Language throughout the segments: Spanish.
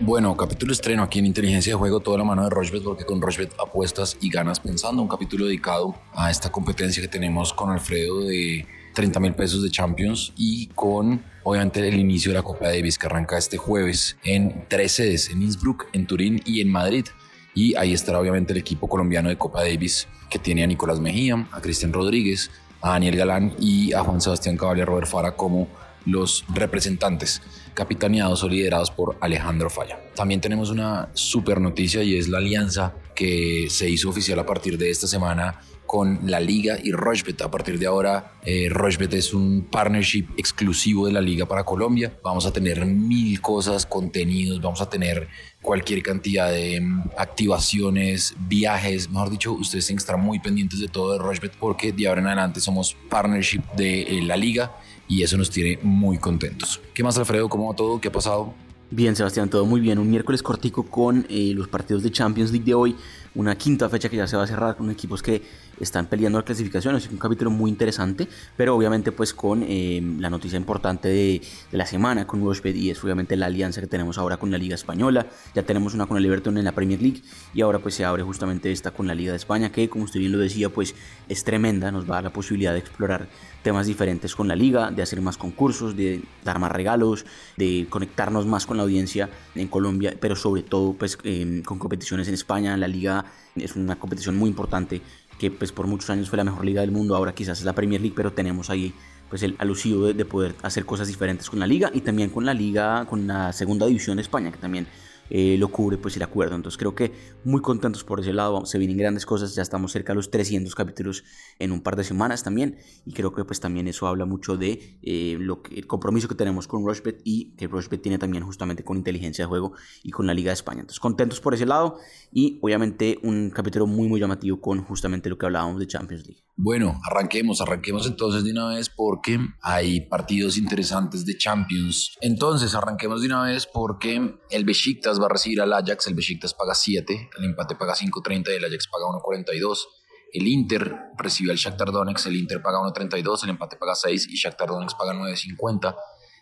Bueno, capítulo estreno aquí en Inteligencia de Juego, toda la mano de Rochbet, porque con Rochbet apuestas y ganas pensando. Un capítulo dedicado a esta competencia que tenemos con Alfredo de 30 mil pesos de Champions y con obviamente el inicio de la Copa Davis que arranca este jueves en tres sedes, en Innsbruck, en Turín y en Madrid. Y ahí estará obviamente el equipo colombiano de Copa Davis que tiene a Nicolás Mejía, a Cristian Rodríguez, a Daniel Galán y a Juan Sebastián Caballero Robert Fara como los representantes capitaneados o liderados por Alejandro Falla. También tenemos una super noticia y es la alianza que se hizo oficial a partir de esta semana con la liga y Rochbet. A partir de ahora, eh, es un partnership exclusivo de la liga para Colombia. Vamos a tener mil cosas, contenidos, vamos a tener cualquier cantidad de mm, activaciones, viajes. Mejor dicho, ustedes tienen que estar muy pendientes de todo de Rochbet porque de ahora en adelante somos partnership de eh, la liga y eso nos tiene muy contentos. ¿Qué más, Alfredo? ¿Cómo va todo? ¿Qué ha pasado? Bien, Sebastián, todo muy bien. Un miércoles cortico con eh, los partidos de Champions League de hoy. Una quinta fecha que ya se va a cerrar con equipos que están peleando la clasificación. Es un capítulo muy interesante, pero obviamente pues con eh, la noticia importante de, la semana con Rochbet y es obviamente la alianza que tenemos ahora con la Liga Española. Ya tenemos una con el Everton en la Premier League y ahora pues se abre justamente esta con la Liga de España que como usted bien lo decía pues es tremenda. Nos va a dar la posibilidad de explorar temas diferentes con la liga, de hacer más concursos, de dar más regalos, de conectarnos más con la audiencia en Colombia, pero sobre todo pues con competiciones en España. La liga es una competición muy importante que pues por muchos años fue la mejor liga del mundo, ahora quizás es la Premier League, pero tenemos ahí pues el alusivo de, de poder hacer cosas diferentes con la liga y también con la liga, con la segunda división de España, que también eh, lo cubre pues el acuerdo. Entonces creo que muy contentos por ese lado, se vienen grandes cosas, ya estamos cerca de los 300 capítulos en un par de semanas también y creo que pues también eso habla mucho de eh, lo que, el compromiso que tenemos con Rushbet y que Rushbet tiene también justamente con inteligencia de juego y con la Liga de España. Entonces contentos por ese lado y obviamente un capítulo muy muy llamativo con justamente lo que hablábamos de Champions League. Bueno, arranquemos, arranquemos entonces de una vez porque hay partidos interesantes de Champions. Entonces, arranquemos de una vez porque el Besiktas va a recibir al Ajax, el Besiktas paga 7, el empate paga 5.30 y el Ajax paga 1.42. El Inter recibe al Shakhtar Donetsk, el Inter paga 1.32, el empate paga 6 y Shakhtar Donetsk paga 9.50.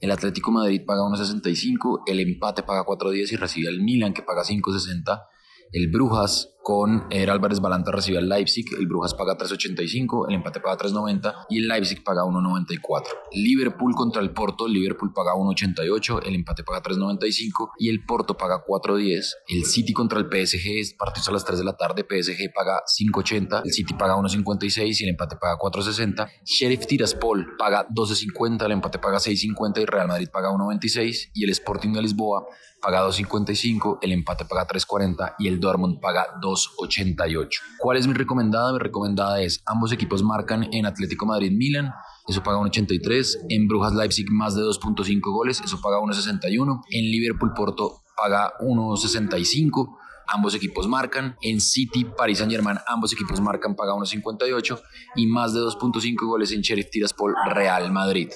El Atlético Madrid paga 1.65, el empate paga 4.10 y recibe al Milan que paga 5.60. El Brujas con Álvarez Balanta recibe al Leipzig, el Brujas paga 3.85, el empate paga 3.90 y el Leipzig paga 1.94. Liverpool contra el Porto, el Liverpool paga 1.88, el empate paga 3.95 y el Porto paga 4.10. El City contra el PSG, partidos a las 3 de la tarde, PSG paga 5.80, el City paga 1.56 y el empate paga 4.60. Sheriff Tiraspol paga 12.50, el empate paga 6.50 y Real Madrid paga 1.96 y el Sporting de Lisboa paga 2.55, el empate paga 3.40 y el Dortmund paga 2 88 ¿Cuál es mi recomendada? Mi recomendada es ambos equipos marcan en Atlético Madrid-Milan, eso paga 1.83, en Brujas Leipzig más de 2.5 goles, eso paga 1.61, en Liverpool Porto paga 1.65. Ambos equipos marcan. En City, Paris Saint Germain, ambos equipos marcan, paga 1.58. Y más de 2.5 goles en Sheriff Tiraspol, Real Madrid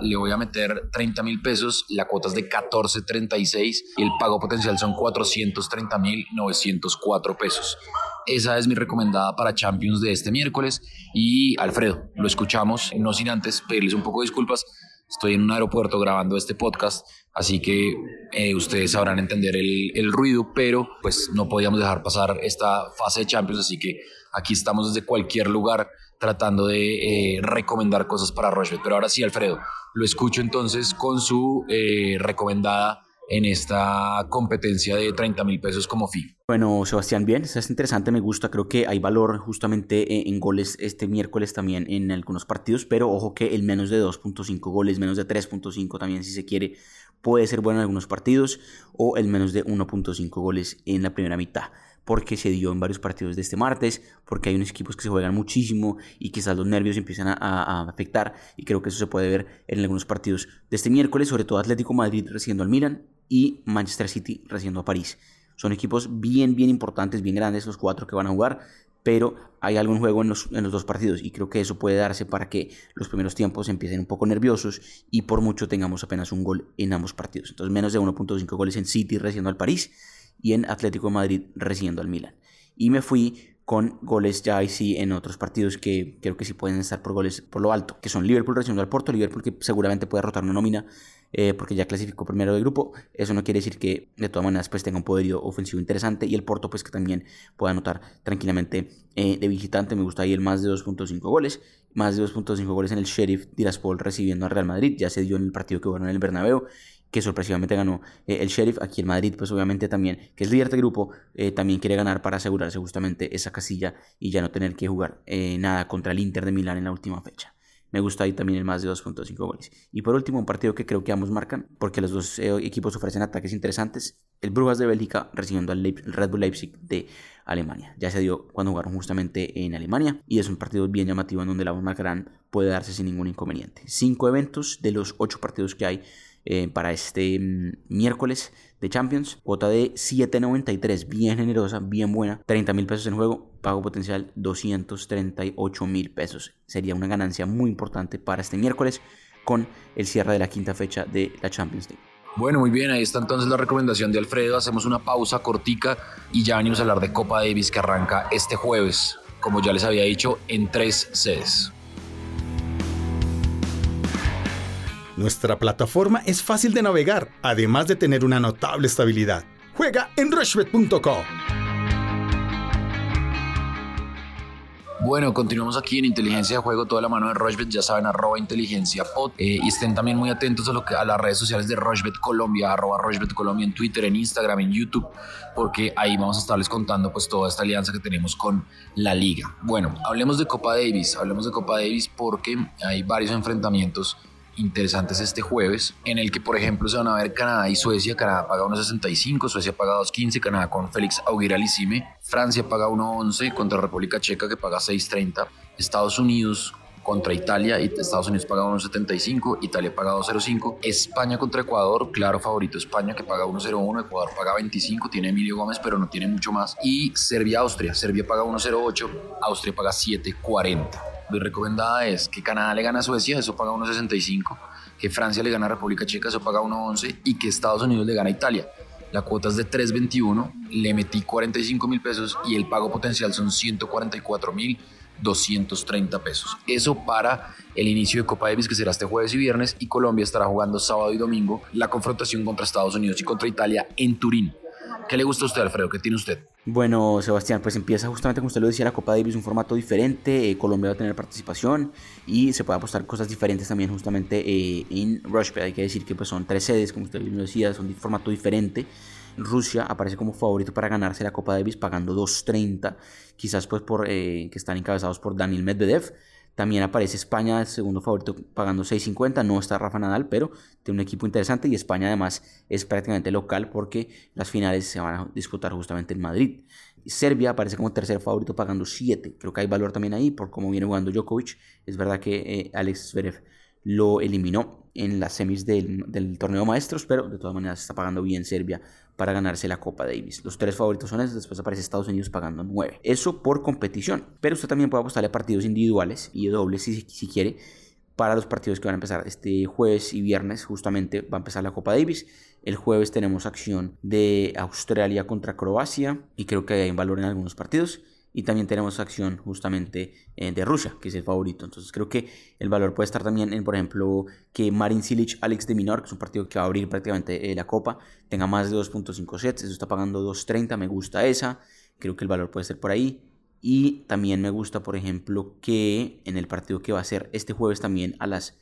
le voy a meter 30 mil pesos, la cuota es de 14.36 y el pago potencial son 430 mil 904 pesos. Esa es mi recomendada para Champions de este miércoles. Y Alfredo, lo escuchamos, no sin antes pedirles un poco de disculpas. Estoy en un aeropuerto grabando este podcast, así que eh, ustedes sabrán entender el, el, ruido, pero pues no podíamos dejar pasar esta fase de Champions, así que aquí estamos desde cualquier lugar tratando de eh, recomendar cosas para Rochefort. Pero ahora sí, Alfredo, lo escucho entonces con su eh, recomendada en esta competencia de 30 mil pesos como fee. Bueno, Sebastián, bien, eso es interesante, me gusta, creo que hay valor justamente en goles este miércoles también en algunos partidos, pero ojo que el menos de 2.5 goles, menos de 3.5 también si se quiere, puede ser bueno en algunos partidos, o el menos de 1.5 goles en la primera mitad porque se dio en varios partidos de este martes, porque hay unos equipos que se juegan muchísimo y quizás los nervios empiezan a, afectar y creo que eso se puede ver en algunos partidos de este miércoles, sobre todo Atlético Madrid recibiendo al Milan y Manchester City recibiendo a París. Son equipos bien, bien importantes, bien grandes los cuatro que van a jugar, pero hay algún juego en los, en los, dos partidos y creo que eso puede darse para que los primeros tiempos empiecen un poco nerviosos y por mucho tengamos apenas un gol en ambos partidos. Entonces menos de 1.5 goles en City recibiendo al París y en Atlético de Madrid recibiendo al Milan. Y me fui con goles ya ahí sí en otros partidos que creo que sí pueden estar por goles por lo alto, que son Liverpool recibiendo al Porto, Liverpool que seguramente puede rotar una nómina eh, porque ya clasificó primero del grupo. Eso no quiere decir que de todas maneras pues tenga un poderío ofensivo interesante y el Porto pues que también pueda anotar tranquilamente eh, de visitante. Me gusta ahí el más de 2.5 goles, más de 2.5 goles en el Sheriff Tiraspol recibiendo al Real Madrid. Ya se dio en el partido que ganó en el Bernabéu que sorpresivamente ganó eh, el Sheriff. Aquí el Madrid, pues obviamente también, que es líder de grupo, también quiere ganar para asegurarse justamente esa casilla y ya no tener que jugar nada contra el Inter de Milán en la última fecha. Me gusta ahí también el más de 2.5 goles. Y por último, un partido que creo que ambos marcan, porque los dos eh, equipos ofrecen ataques interesantes. El Brujas de Bélgica recibiendo al Red Bull Leipzig de Alemania. Ya se dio cuando jugaron justamente en Alemania y es un partido bien llamativo en donde la marcarán puede darse sin ningún inconveniente. Cinco eventos de los ocho partidos que hay eh, para este mm, miércoles de Champions. Cuota de 7.93, bien generosa, bien buena. 30 mil pesos en juego, pago potencial 238 mil pesos. Sería una ganancia muy importante para este miércoles con el cierre de la quinta fecha de la Champions League. Bueno, muy bien, ahí está entonces la recomendación de Alfredo. Hacemos una pausa cortica y ya venimos a hablar de Copa Davis que arranca este jueves, como ya les había dicho, en tres sedes. Nuestra plataforma es fácil de navegar, además de tener una notable estabilidad. Juega en rushbet.co. Bueno, continuamos aquí en Inteligencia de Juego, toda la mano de Rochbet, ya saben, arroba inteligencia eh, y estén también muy atentos a, lo que, a las redes sociales de Rochbet Colombia, arroba Rochbet Colombia en Twitter, en Instagram, en YouTube, porque ahí vamos a estarles contando pues toda esta alianza que tenemos con la liga. Bueno, hablemos de Copa Davis, hablemos de Copa Davis porque hay varios enfrentamientos interesantes este jueves, en el que, por ejemplo, se van a ver Canadá y Suecia. Canadá paga 1.65, Suecia paga 2.15, Canadá con Félix Auguer-Aliassime. Francia paga 1.11 contra República Checa, que paga 6.30. Estados Unidos contra Italia, Estados Unidos paga 1.75, Italia paga 2.05, España contra Ecuador, claro favorito España que paga 1.01, Ecuador paga 25, tiene Emilio Gómez pero no tiene mucho más, y Serbia-Austria, Serbia paga 1.08, Austria paga 7.40 muy recomendada es que Canadá le gana a Suecia, eso paga 1.65, que Francia le gana a República Checa, eso paga 1.11 y que Estados Unidos le gana a Italia. La cuota es de 3.21, le metí 45 mil pesos y el pago potencial son 144 mil 230 pesos. Eso para el inicio de Copa Davis que será este jueves y viernes y Colombia estará jugando sábado y domingo la confrontación contra Estados Unidos y contra Italia en Turín. ¿Qué le gusta a usted, Alfredo? ¿Qué tiene usted? Bueno, Sebastián, pues empieza justamente como usted lo decía, la Copa Davis, un formato diferente. Eh, Colombia va a tener participación y se puede apostar cosas diferentes también justamente eh, en Rushbet. Hay que decir que pues son tres sedes, como usted lo decía, son de formato diferente. Rusia aparece como favorito para ganarse la Copa Davis pagando 2.30, quizás pues por eh, que están encabezados por Daniel Medvedev. También aparece España, el segundo favorito, pagando 6.50. No está Rafa Nadal, pero tiene un equipo interesante. Y España además es prácticamente local porque las finales se van a disputar justamente en Madrid. Serbia aparece como tercer favorito pagando 7. Creo que hay valor también ahí por cómo viene jugando Djokovic. Es verdad que eh, Alex Zverev lo eliminó en las semis del, del, torneo maestros, pero de todas maneras está pagando bien Serbia para ganarse la Copa Davis. Los tres favoritos son esos, después aparece Estados Unidos pagando 9. Eso por competición. Pero usted también puede apostarle a partidos individuales y dobles si, si quiere para los partidos que van a empezar este jueves y viernes. Justamente va a empezar la Copa Davis. El jueves tenemos acción de Australia contra Croacia y creo que hay valor en algunos partidos. Y también tenemos acción justamente eh, de Rusia, que es el favorito. Entonces creo que el valor puede estar también en, por ejemplo, que Marin Silic, Alex de Minor, que es un partido que va a abrir prácticamente eh, la Copa, tenga más de 2.5 sets. Eso está pagando 2.30, me gusta esa. Creo que el valor puede ser por ahí. Y también me gusta, por ejemplo, que en el partido que va a ser este jueves también a las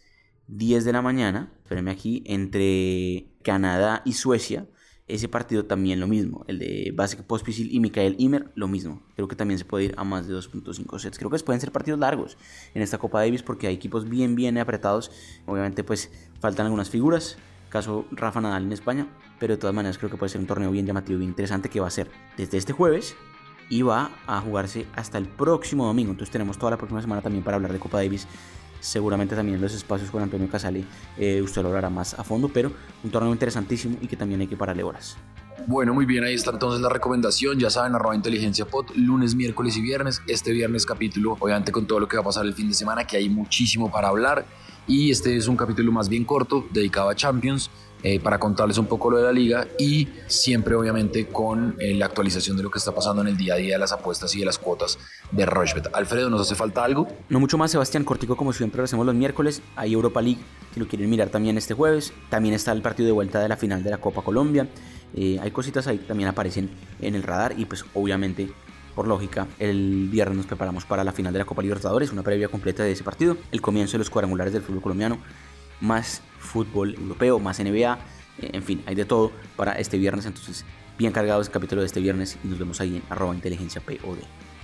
10 de la mañana, espérenme aquí, entre Canadá y Suecia, ese partido también lo mismo. El de Vasek Pospisil y Mikael Imer, lo mismo. Creo que también se puede ir a más de 2.5 sets. Creo que pueden ser partidos largos en esta Copa Davis porque hay equipos bien, bien apretados. Obviamente, pues faltan algunas figuras. Caso Rafa Nadal en España. Pero de todas maneras, creo que puede ser un torneo bien llamativo, bien interesante que va a ser desde este jueves y va a jugarse hasta el próximo domingo. Entonces, tenemos toda la próxima semana también para hablar de Copa Davis seguramente también en los espacios con Antonio Casale eh, usted lo hablará más a fondo, pero un torneo interesantísimo y que también hay que pararle horas. Bueno, muy bien, ahí está entonces la recomendación. Ya saben, arroba inteligencia pot, lunes, miércoles y viernes. Este viernes capítulo, obviamente con todo lo que va a pasar el fin de semana, que hay muchísimo para hablar. Y este es un capítulo más bien corto, dedicado a Champions. Eh, para contarles un poco lo de la liga y siempre obviamente con eh, la actualización de lo que está pasando en el día a día de las apuestas y de las cuotas de Rochebet. Alfredo, ¿nos hace falta algo? No mucho más, Sebastián Cortico, como siempre lo hacemos los miércoles. Hay Europa League, si lo quieren mirar también este jueves. También está el partido de vuelta de la final de la Copa Colombia. Eh, hay cositas ahí que también aparecen en el radar y pues obviamente por lógica, el viernes nos preparamos para la final de la Copa Libertadores, una previa completa de ese partido, el comienzo de los cuadrangulares del fútbol colombiano, más fútbol europeo, más NBA, eh, en fin, hay de todo para este viernes, entonces bien cargado ese capítulo de este viernes y nos vemos ahí en arroba inteligencia POD.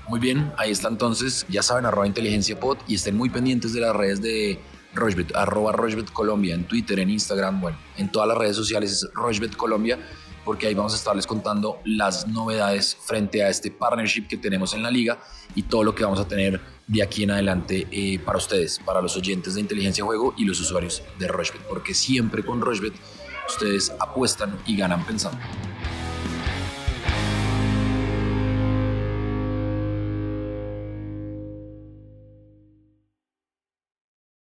Muy bien, ahí está entonces, ya saben, arroba inteligencia pod y estén muy pendientes de las redes de Rochbet, arroba Rochbet Colombia, en Twitter, en Instagram, bueno, en todas las redes sociales es Rochbet Colombia porque ahí vamos a estarles contando las novedades frente a este partnership que tenemos en la liga y todo lo que vamos a tener de aquí en adelante eh, para ustedes, para los oyentes de Inteligencia Juego y los usuarios de Rochebet, porque siempre con Rochebet ustedes apuestan y ganan pensando.